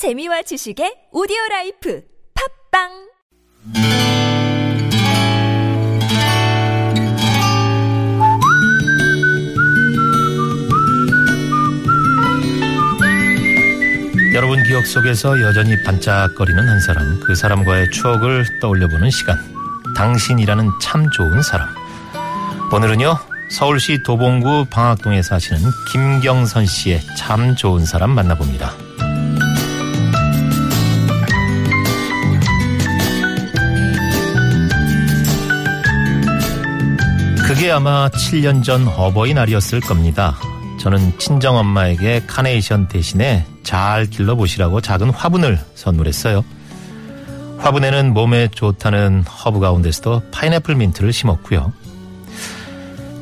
재미와 지식의 오디오 life 팟빵 여러분 기억 속에서 여전히 반짝거리는 한 사람, 그 사람과의 추억을 떠올려보는 시간. 당신이라는 참 좋은 사람. 오늘은요, 서울시 도봉구 방학동에 사시는 김경선 씨의 참 좋은 사람 만나봅니다. 아마 7년 전 어버이날이었을 겁니다. 저는 친정엄마에게 카네이션 대신에 잘 길러보시라고 작은 화분을 선물했어요. 화분에는 몸에 좋다는 허브 가운데서도 파인애플 민트를 심었고요.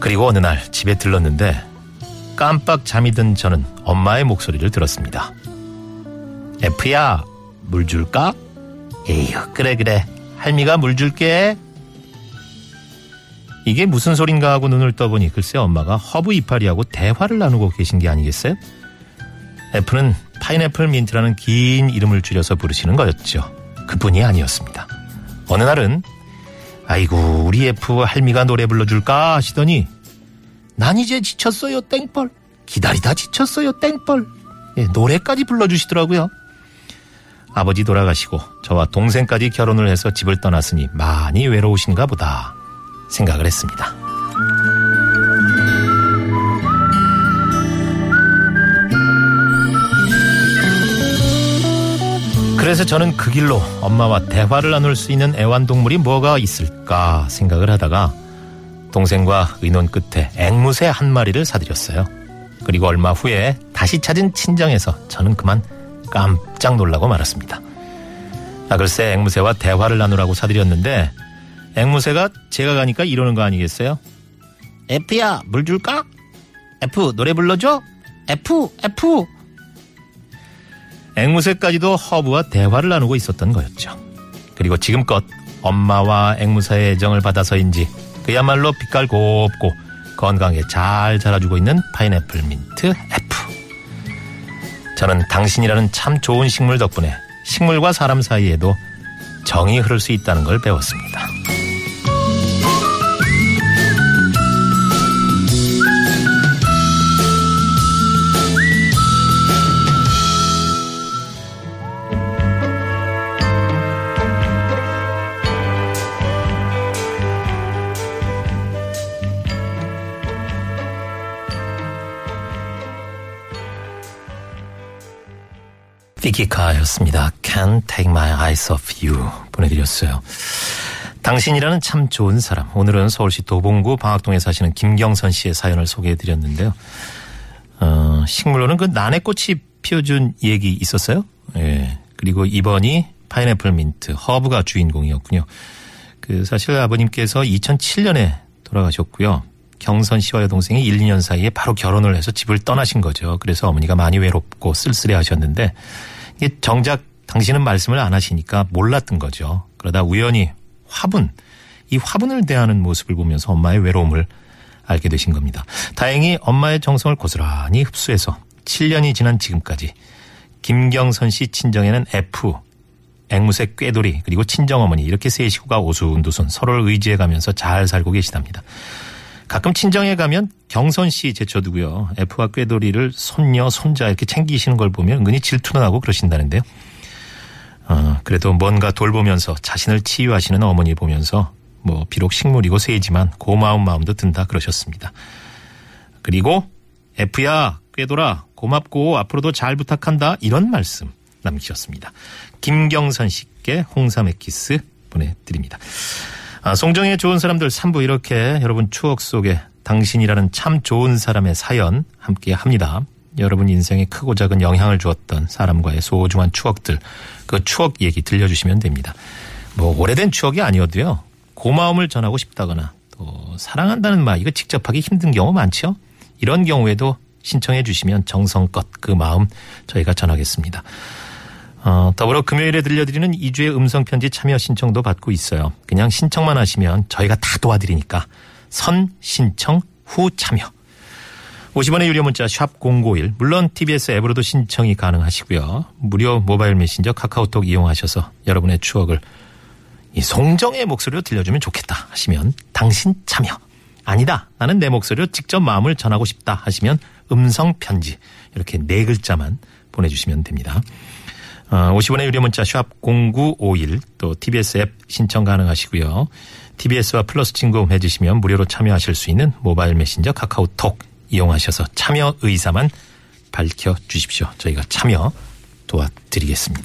그리고 어느 날 집에 들렀는데 깜빡 잠이 든 저는 엄마의 목소리를 들었습니다. 에프야, 물 줄까? 에휴, 그래, 그래. 할미가 물 줄게. 이게 무슨 소린가 하고 눈을 떠보니 글쎄 엄마가 허브 이파리하고 대화를 나누고 계신 게 아니겠어요? F는 파인애플 민트라는 긴 이름을 줄여서 부르시는 거였죠. 그뿐이 아니었습니다. 어느 날은 아이고 우리 F 할미가 노래 불러줄까 하시더니 난 이제 지쳤어요 땡벌 기다리다 지쳤어요 땡벌 예, 노래까지 불러주시더라고요. 아버지 돌아가시고 저와 동생까지 결혼을 해서 집을 떠났으니 많이 외로우신가 보다 생각을 했습니다. 그래서 저는 그 길로 엄마와 대화를 나눌 수 있는 애완동물이 뭐가 있을까 생각을 하다가 동생과 의논 끝에 앵무새 한 마리를 사드렸어요. 그리고 얼마 후에 다시 찾은 친정에서 저는 그만 깜짝 놀라고 말았습니다. 아, 글쎄 앵무새와 대화를 나누라고 사드렸는데 앵무새가 제가 가니까 이러는 거 아니겠어요? F야 물 줄까? F 노래 불러줘? F F 앵무새까지도 허브와 대화를 나누고 있었던 거였죠. 그리고 지금껏 엄마와 앵무새의 애정을 받아서인지 그야말로 빛깔 곱고 건강하게 잘 자라주고 있는 파인애플 민트 F. 저는 당신이라는 참 좋은 식물 덕분에 식물과 사람 사이에도 정이 흐를 수 있다는 걸 배웠습니다. 피키카였습니다. Can't take my eyes off you 보내드렸어요. 당신이라는 참 좋은 사람. 오늘은 서울시 도봉구 방학동에 사시는 김경선 씨의 사연을 소개해드렸는데요. 어, 식물로는 그 난에 꽃이 피워준 얘기 있었어요. 예. 그리고 이번엔 파인애플 민트, 허브가 주인공이었군요. 그 사실 아버님께서 2007년에 돌아가셨고요. 경선 씨와 여동생이 1, 2년 사이에 바로 결혼을 해서 집을 떠나신 거죠. 그래서 어머니가 많이 외롭고 쓸쓸해 하셨는데 정작 당신은 말씀을 안 하시니까 몰랐던 거죠. 그러다 우연히 화분, 이 화분을 대하는 모습을 보면서 엄마의 외로움을 알게 되신 겁니다. 다행히 엄마의 정성을 고스란히 흡수해서 7년이 지난 지금까지 김경선 씨 친정에는 F, 앵무새 꾀돌이 그리고 친정어머니 이렇게 세 식구가 오순도순 서로를 의지해가면서 잘 살고 계시답니다. 가끔 친정에 가면 경선 씨 제쳐두고요. F와 꾀돌이를 손녀, 손자 이렇게 챙기시는 걸 보면 은근히 질투는 하고 그러신다는데요. 어, 그래도 뭔가 돌보면서 자신을 치유하시는 어머니 보면서 뭐 비록 식물이고 새이지만 고마운 마음도 든다 그러셨습니다. 그리고 F야 꾀돌아 고맙고 앞으로도 잘 부탁한다 이런 말씀 남기셨습니다. 김경선 씨께 홍삼의 키스 보내드립니다. 아, 송정의 좋은 사람들 3부 이렇게 여러분 추억 속에 당신이라는 참 좋은 사람의 사연 함께 합니다. 여러분 인생에 크고 작은 영향을 주었던 사람과의 소중한 추억들 그 추억 얘기 들려주시면 됩니다. 뭐 오래된 추억이 아니어도요. 고마움을 전하고 싶다거나 또 사랑한다는 말 이거 직접 하기 힘든 경우 많죠. 이런 경우에도 신청해 주시면 정성껏 그 마음 저희가 전하겠습니다. 어, 더불어 금요일에 들려드리는 2주의 음성편지 참여 신청도 받고 있어요. 그냥 신청만 하시면 저희가 다 도와드리니까 선 신청 후 참여. 50원의 유료 문자 샵 051. 물론 TBS 앱으로도 신청이 가능하시고요. 무료 모바일 메신저 카카오톡 이용하셔서 여러분의 추억을 이 송정의 목소리로 들려주면 좋겠다 하시면 당신 참여. 아니다. 나는 내 목소리로 직접 마음을 전하고 싶다 하시면 음성 편지 이렇게 네 글자만 보내주시면 됩니다. 어, 50원의 유료 문자 샵 0951 또 TBS 앱 신청 가능하시고요. TBS와 플러스 친구 해주시면 무료로 참여하실 수 있는 모바일 메신저 카카오톡 이용하셔서 참여 의사만 밝혀주십시오. 저희가 참여 도와드리겠습니다.